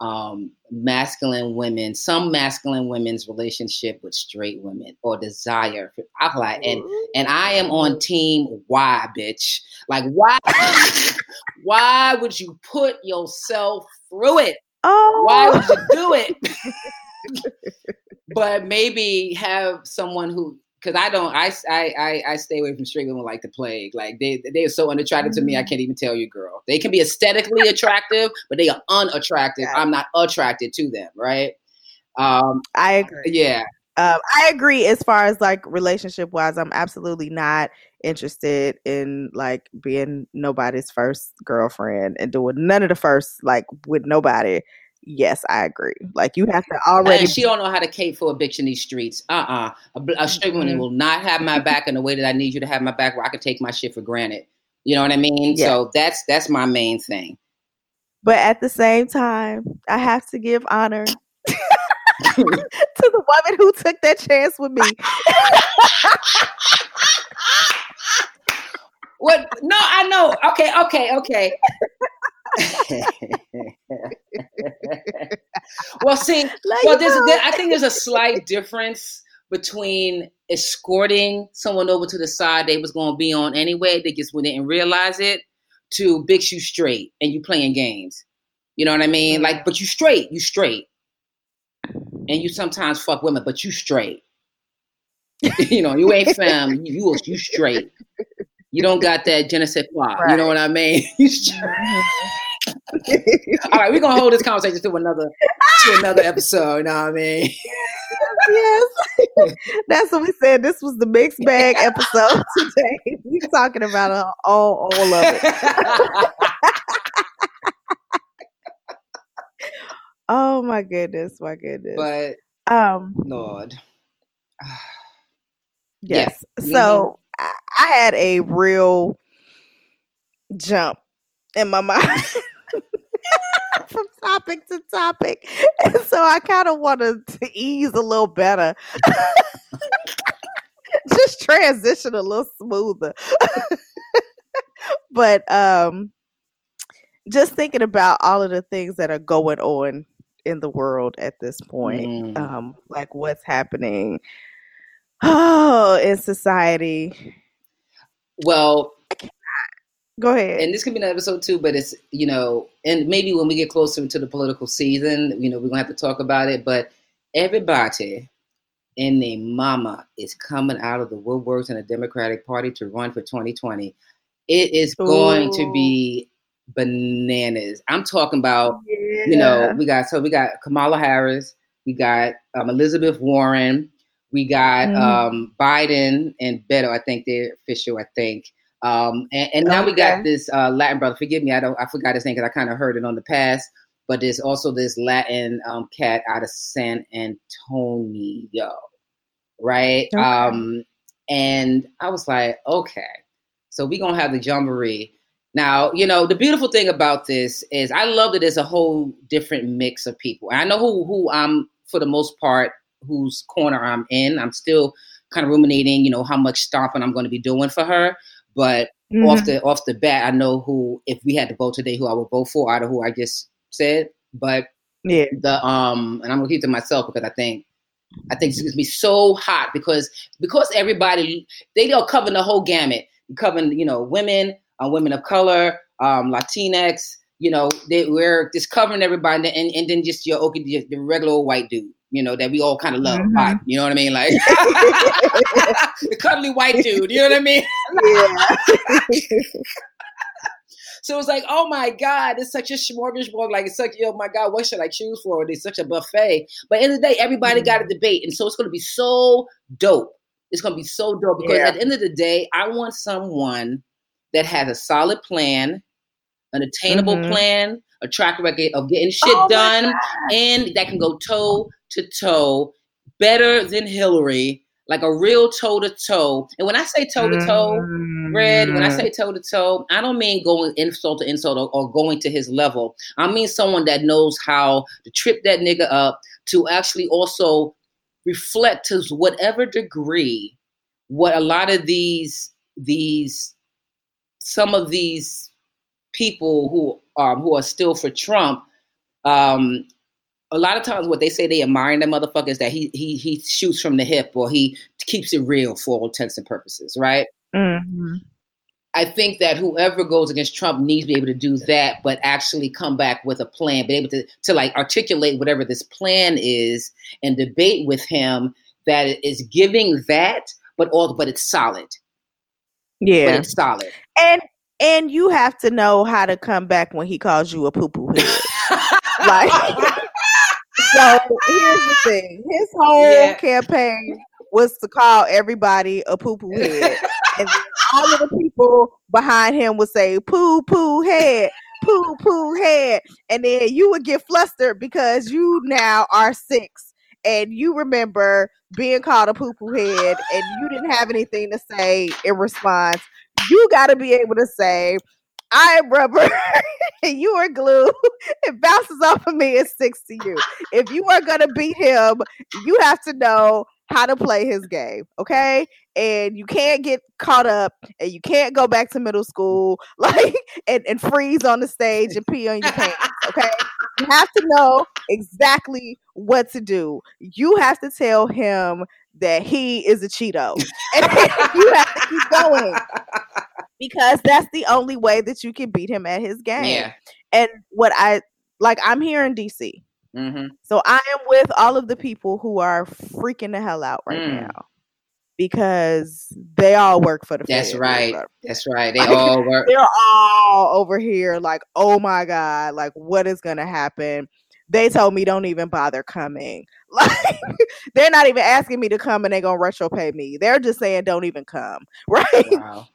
um, masculine women, some masculine women's relationship with straight women or desire. For, I'm like, and and I am on team why, bitch. Like why? why would you put yourself through it? oh, why would you do it? but maybe have someone who, because I don't, I, I, I, I stay away from straight women like the plague. Like they, they are so unattractive to me. I can't even tell you, girl. They can be aesthetically attractive, but they are unattractive. Yeah. I'm not attracted to them, right? Um, I agree. yeah, Um, I agree as far as like relationship wise. I'm absolutely not interested in like being nobody's first girlfriend and doing none of the first like with nobody. Yes, I agree. Like you have to already. and she don't know how to cape for a bitch in these streets. Uh uh A, straight woman Mhm. will not have my back in the way that I need you to have my back, where I can take my shit for granted. You know what I mean? Yeah. So that's that's my main thing. but at the same time, I have to give honor to the woman who took that chance with me. What? No, I know. Okay, okay, okay. Well, see, Like, well, there's there, I think there's a slight difference between escorting someone over to the side they was going to be on anyway. They just didn't realize it. To bitch you straight and you playing games. You know what I mean? Mm-hmm. Like, but you straight, you straight, and you sometimes fuck women, but you straight. you know, you ain't fam. You you, you straight. You don't got that je ne sais quoi. You know what I mean? All right, we're gonna hold this conversation to another to another episode. You know what I mean? yes. That's what we said. This was the mixed bag episode today. We're talking about uh, all, all of it. Oh my goodness, my goodness. but um, Lord, yes. Mhm. So I, I had a real jump in my mind from topic to topic, and so I kind of wanted to ease a little better. Just transition a little smoother. but um just thinking about all of the things that are going on in the world at this point Mm. um like what's happening oh in society well, go ahead and this could be an episode too, but it's you know, and maybe when we get closer to the political season, you know, we're gonna have to talk about it. But everybody and their mama is coming out of the woodworks in the Democratic Party to run for 2020. It is going to be bananas. I'm talking about you know, we got so we got Kamala Harris, we got um, Elizabeth Warren, we got Mhm. um, Biden and Beto. I think they're official. I think, um, and, and now we got this uh, Latin brother. Forgive me, I don't, I forgot his name because I kind of heard it on the past. but there's also this Latin um, cat out of San Antonio, right? Okay. Um, and I was like, okay, so we're gonna have the jamboree. Now, you know, the beautiful thing about this is I love that there's a whole different mix of people. And I know who who I'm for the most part, whose corner I'm in. I'm still kind of ruminating, you know, how much stomping I'm going to be doing for her. But mm-hmm. off the off the bat, I know who. If we had to vote today, who I would vote for out of who I just said. But yeah, the um, and I'm gonna keep to myself because I think I think it's gonna be so hot because because everybody they are covering the whole gamut, covering you know women, uh, women of color, um, Latinx. You know, they, we're just covering everybody, and, and then just your okay, the regular old white dude you know, that we all kind of love. Mm-hmm. you know what I mean? Like the cuddly white dude, you know what I mean? Yeah. so it's like, oh my God, it's such a smorgasbord. Like it's such, oh my God, what should I choose for? It's such a buffet. But in the, the day, everybody mm-hmm. got a debate. And so it's gonna be so dope. It's gonna be so dope because yeah. at the end of the day, I want someone that has a solid plan, an attainable mm-hmm. plan, a track record of getting shit oh done, and that can go toe to toe, better than Hillary, like a real toe to toe. And when I say toe to toe, Red, when I say toe to toe, I don't mean going insult to insult or, or, going to his level. I mean someone that knows how to trip that nigga up to actually also reflect to whatever degree what a lot of these these some of these people who um who are still for Trump um a lot of times what they say they admire in that motherfucker is that he he he shoots from the hip or he keeps it real for all intents and purposes, right? Mm-hmm. I think that whoever goes against Trump needs to be able to do that, but actually come back with a plan, be able to to like articulate whatever this plan is and debate with him that is giving that, but all but it's solid. Yeah, but it's solid. And and you have to know how to come back when he calls you a poo poo head. like so here's the thing: his whole yeah. campaign was to call everybody a poo poo head, and all of the people behind him would say "poo poo head." Poo poo head, and then you would get flustered because you now are six and you remember being called a poo poo head and you didn't have anything to say in response. You got to be able to say, I am rubber and you are glue. It bounces off of me and sticks to you. If you are gonna beat him, you have to know how to play his game, okay? And you can't get caught up and you can't go back to middle school like and, and freeze on the stage and pee on your pants, okay? You have to know exactly what to do. You have to tell him that he is a Cheeto. And you have to keep going because that's the only way that you can beat him at his game. Yeah. And what I like, I'm here in DC. Mm-hmm. So I am with all of the people who are freaking the hell out right mm. now because they all work for the. That's right. That's right. They all work. They're all over here like, oh my god, like what is gonna happen? They told me don't even bother coming. Like they're not even asking me to come and they're gonna retro pay me. They're just saying don't even come. Right. Wow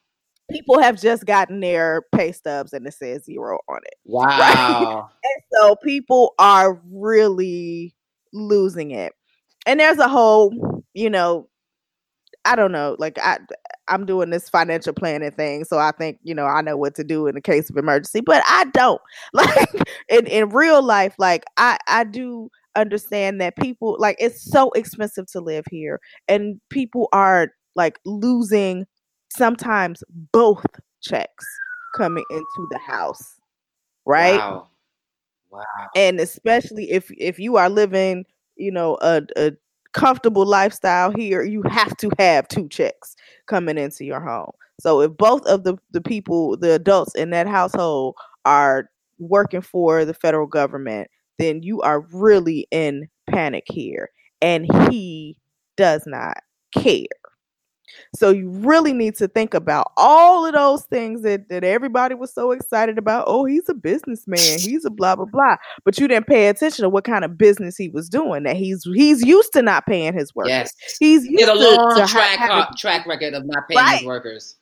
people have just gotten their pay stubs and it says zero on it. Wow. Right? And so people are really losing it. And there's a whole, you know, I don't know, like I I'm doing this financial planning thing, so I think, you know, I know what to do in the case of emergency, but I don't. Like in in real life, like I I do understand that people like it's so expensive to live here and people are like losing sometimes both checks coming into the house right wow. wow. and especially if if you are living you know a, a comfortable lifestyle here you have to have two checks coming into your home so if both of the the people the adults in that household are working for the federal government then you are really in panic here and he does not care so you really need to think about all of those things that, that everybody was so excited about. Oh, he's a businessman. He's a blah blah blah. But you didn't pay attention to what kind of business he was doing. That he's he's used to not paying his workers. Yes. He's used a long to, track track record of not paying right. his workers.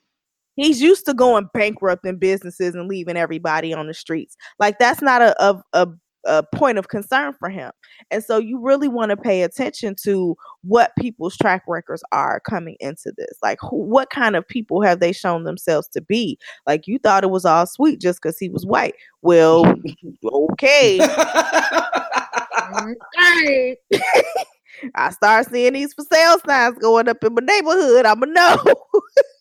He's used to going bankrupt in businesses and leaving everybody on the streets. Like that's not a, a, a a point of concern for him. And so you really want to pay attention to what people's track records are coming into this. Like, who, what kind of people have they shown themselves to be? Like, you thought it was all sweet just because he was white. Well, okay. okay. I start seeing these for sale signs going up in my neighborhood. I'ma know.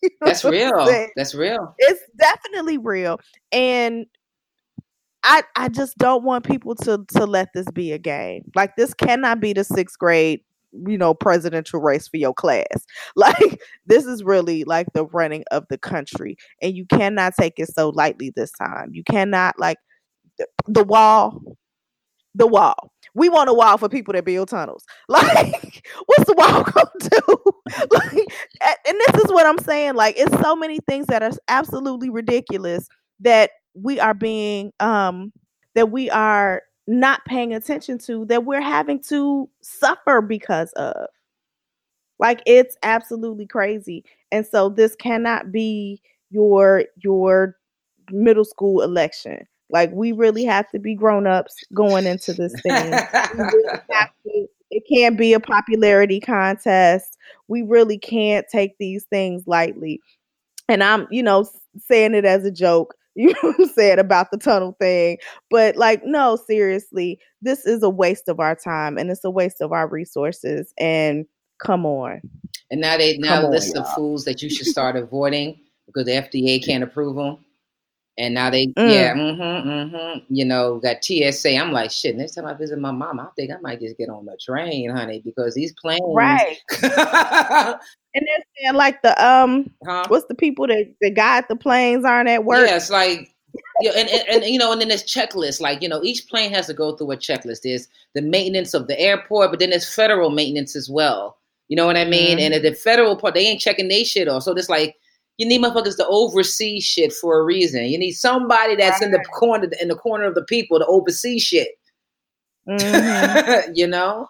you know That's real. That's real. It's definitely real. And I I just don't want people to to let this be a game. Like this cannot be the sixth grade, you know, presidential race for your class. Like this is really like the running of the country, and you cannot take it so lightly this time. You cannot like the, the wall, the wall. We want a wall for people that build tunnels. Like, what's the wall gonna do? like, and this is what I'm saying. Like, it's so many things that are absolutely ridiculous that we are being um that we are not paying attention to that we're having to suffer because of. Like it's absolutely crazy. And so this cannot be your your middle school election. Like we really have to be grown-ups going into this thing. Really to, it can't be a popularity contest. We really can't take these things lightly. And i'm you know saying it as a joke you know what I'm saying about the tunnel thing. But like, no, seriously, this is a waste of our time and it's a waste of our resources. And come on. And now they now list of fools that you should start avoiding because the FDA can't approve them. And now they, mm. yeah, mm-hmm, mm-hmm. You know, got TSA. I'm like, shit. Next time I visit my mom, I think I might just get on the train, honey, because these planes, right? And they're saying like the um, huh? what's the people that that guide the planes aren't at work? Yeah, it's like yeah, and, and, and, you know, and then there's checklists. Like you know, each plane has to go through a checklist. There's the maintenance of the airport, but then there's federal maintenance as well. You know what I mean? Mm-hmm. And the federal part, they ain't checking their shit off. So it's like you need motherfuckers to oversee shit for a reason. You need somebody that's right. in the corner in the corner of the people to oversee shit. Mm-hmm. you know?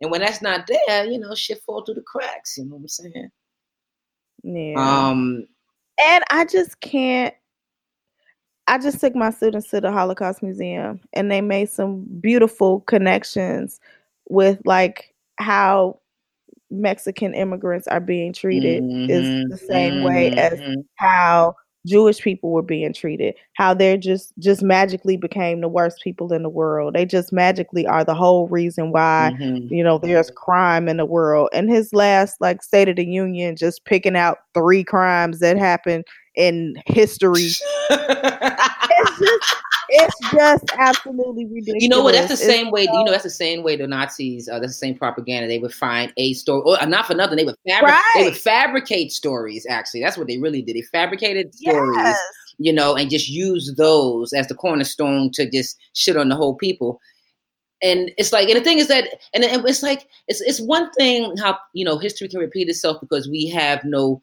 And when that's not there, you know, shit fall through the cracks. You know what I'm saying? Yeah. Um, and I just can't. I just took my students to the Holocaust Museum, and they made some beautiful connections with like how Mexican immigrants are being treated mm-hmm, is the same way as mm-hmm. how Jewish people were being treated, how they're just just magically became the worst people in the world. They just magically are the whole reason why, mm-hmm. you know, there's crime in the world. And his last like State of the Union just picking out three crimes that happened in history. it's just absolutely ridiculous. You know what? That's the same it's way. So, you know, that's the same way the Nazis. Uh, that's the same propaganda. They would find a story, or not for nothing. They would fabric. Right. They would fabricate stories. Actually, that's what they really did. They fabricated stories. Yes. You know, and just use those as the cornerstone to just shit on the whole people. And it's like, and the thing is that, and it's like, it's it's one thing how you know history can repeat itself because we have no,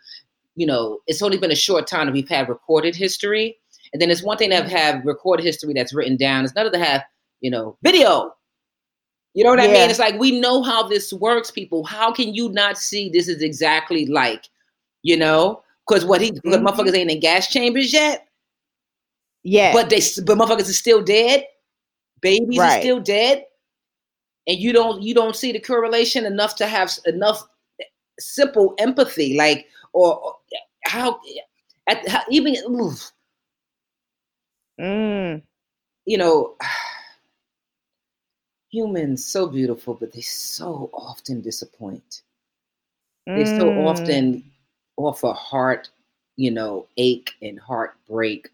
you know, it's only been a short time that we've had recorded history and then it's one thing to have, have recorded history that's written down. It's another to have, you know, video. You know what yeah. I mean? It's like we know how this works, people. How can you not see this is exactly like, you know? Because what he, mm-hmm. motherfuckers ain't in gas chambers yet. Yeah. But they, but motherfuckers are still dead. Babies right. are still dead, and you don't, you don't see the correlation enough to have enough simple empathy, like, or, or how, at, how even. Oof, Mm. You know, humans so beautiful, but they so often disappoint. Mm. They so mm. often offer heart, you know, ache and heartbreak.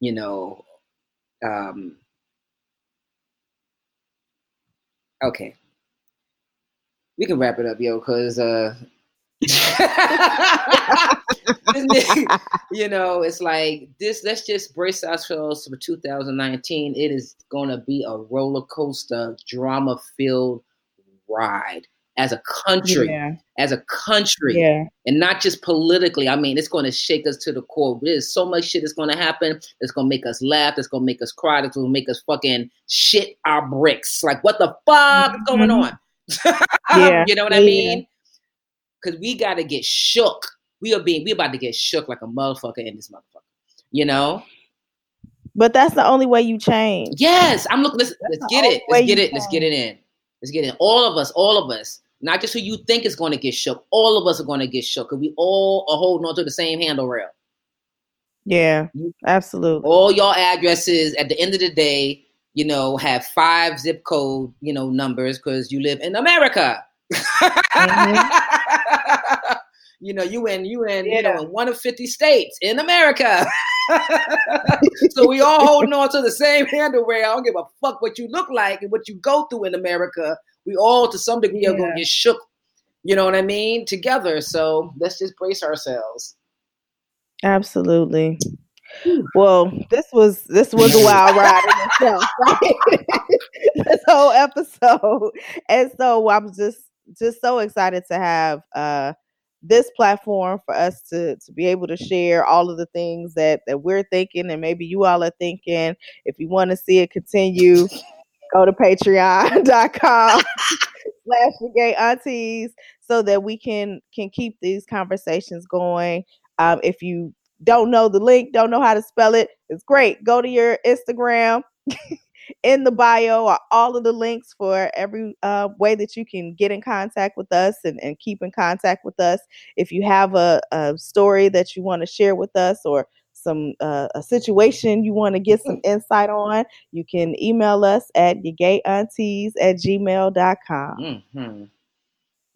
You know, um, okay, we can wrap it up, yo, because uh, you know, it's like this. Let's just brace ourselves for 2019. It is going to be a roller coaster, drama filled ride as a country, yeah. as a country, yeah. and not just politically. I mean, it's going to shake us to the core. There's so much shit that's going to happen. It's going to make us laugh. It's going to make us cry. It's going to make us fucking shit our bricks. Like, what the fuck mm-hmm. is going on? yeah. you know what I mean? Because we got to get shook. We are being, we about to get shook like a motherfucker in this motherfucker. You know? But that's the only way you change. Yes, I'm looking. Let's, let's get it. Let's get it. Let's get it in. Let's get it. All of us. All of us. Not just who you think is going to get shook. All of us are going to get shook because we all are holding on to the same handle rail. Yeah, absolutely. All y'all addresses at the end of the day, you know, have five zip code, you know, numbers because you live in America. Mm-hmm. You know, you in you in yeah. you know in one of fifty states in America. so we all holding on to the same handle rail. I don't give a fuck what you look like and what you go through in America. We all to some degree yeah. are gonna get shook. You know what I mean? Together. So let's just brace ourselves. Absolutely. Well, this was this was a wild ride in itself, right? this whole episode, and so I'm just just so excited to have uh this platform for us to to be able to share all of the things that that we're thinking and maybe you all are thinking. If you want to see it continue, go to patreon.com slash gay aunties so that we can can keep these conversations going. Um, if you don't know the link, don't know how to spell it, it's great. Go to your Instagram. in the bio are all of the links for every uh, way that you can get in contact with us and, and keep in contact with us. If you have a, a story that you want to share with us or some uh, a situation you want to get some insight on, you can email us at your gay aunties at gmail.com. Mm-hmm.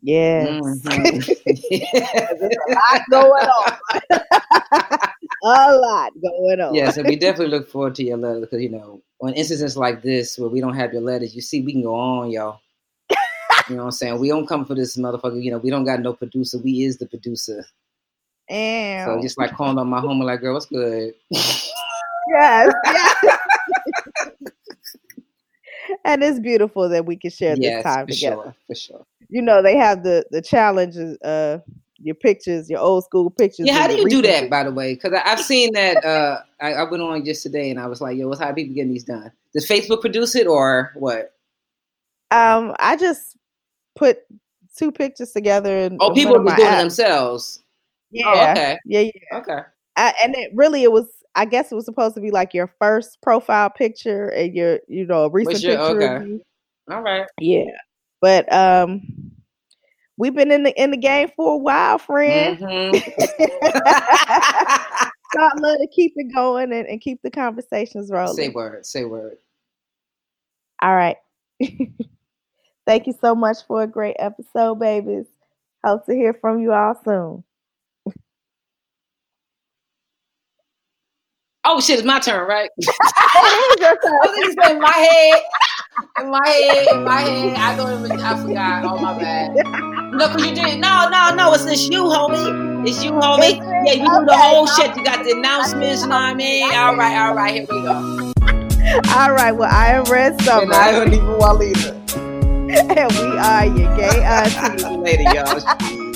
Yes. Mm-hmm. There's a lot going on. A lot going on. Yeah, so we definitely look forward to your letter because you know, on instances like this where we don't have your letters, you see, we can go on, y'all. you know what I'm saying? We don't come for this motherfucker. You know, we don't got no producer. We is the producer. And so just like calling on my home, like, girl, what's good? yes. yes. and it's beautiful that we can share yes, this time for together. Sure, for sure. You know, they have the the challenges uh your pictures, your old school pictures. Yeah, how do you do that, by the way? Because I've seen that. Uh, I, I, went on just today, and I was like, "Yo, what's how people getting these done? Does Facebook produce it, or what?" Um, I just put two pictures together, and oh, people were doing it themselves. Yeah. Oh, okay. Yeah. Yeah. Okay. I, and it really, it was. I guess it was supposed to be like your first profile picture and your, you know, a recent your, picture. Okay. All right. Yeah, but um we've been in the in the game for a while, friend. Mm-hmm. so I love to keep it going and, and keep the conversations rolling. Say word, say word. All right. Thank you so much for a great episode, babies. Hope to hear from you all soon. Oh shit, it's my turn, right? I was in my head. In my head, in my head. I don't even I forgot. Oh my bad. No, cause you did no, no, no, it's just you, homie. It's you, homie. Yeah, you do the whole shit. You got the announcements, you know what I mean? All right, all right, here we go. All right, well, I am Red Summer. And I am Hanifah Walidah. and we are your gay aunties. Later, y'all.